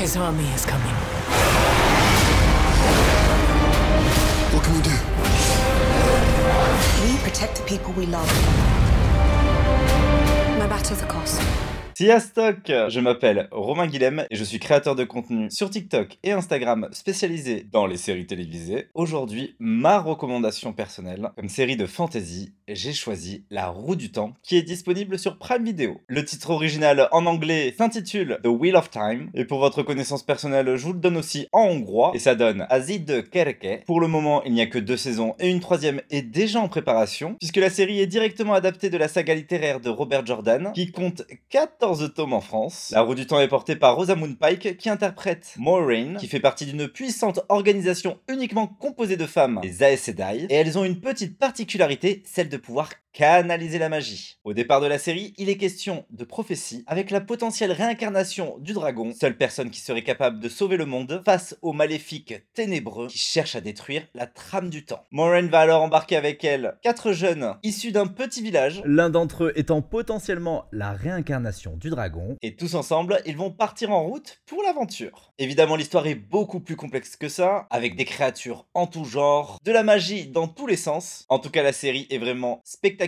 His army is coming. What can we do? We protect the people we love. Siastock Je m'appelle Romain Guilhem et je suis créateur de contenu sur TikTok et Instagram spécialisé dans les séries télévisées. Aujourd'hui, ma recommandation personnelle, comme série de fantasy, j'ai choisi La Roue du Temps qui est disponible sur Prime Video. Le titre original en anglais s'intitule The Wheel of Time et pour votre connaissance personnelle, je vous le donne aussi en hongrois et ça donne Azid Kereke. Pour le moment, il n'y a que deux saisons et une troisième est déjà en préparation puisque la série est directement adaptée de la saga littéraire de Robert Jordan qui compte 14 tomes en France. La roue du temps est portée par Rosamund Pike qui interprète Moraine, qui fait partie d'une puissante organisation uniquement composée de femmes, les Aes Sedai, et elles ont une petite particularité, celle de pouvoir canaliser la magie. Au départ de la série, il est question de prophétie, avec la potentielle réincarnation du dragon, seule personne qui serait capable de sauver le monde face aux maléfiques ténébreux qui cherchent à détruire la trame du temps. Moraine va alors embarquer avec elle quatre jeunes issus d'un petit village, l'un d'entre eux étant potentiellement la réincarnation du dragon, et tous ensemble, ils vont partir en route pour l'aventure. Évidemment, l'histoire est beaucoup plus complexe que ça, avec des créatures en tout genre, de la magie dans tous les sens. En tout cas, la série est vraiment spectaculaire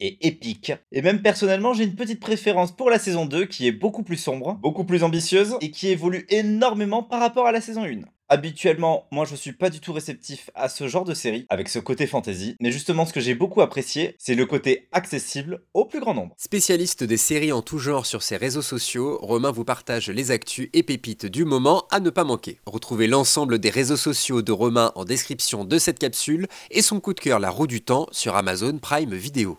et épique. Et même personnellement, j'ai une petite préférence pour la saison 2 qui est beaucoup plus sombre, beaucoup plus ambitieuse et qui évolue énormément par rapport à la saison 1. Habituellement, moi je suis pas du tout réceptif à ce genre de série, avec ce côté fantasy, mais justement ce que j'ai beaucoup apprécié, c'est le côté accessible au plus grand nombre. Spécialiste des séries en tout genre sur ses réseaux sociaux, Romain vous partage les actus et pépites du moment à ne pas manquer. Retrouvez l'ensemble des réseaux sociaux de Romain en description de cette capsule et son coup de cœur La roue du temps sur Amazon Prime Video.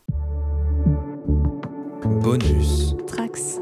Bonus. Trax.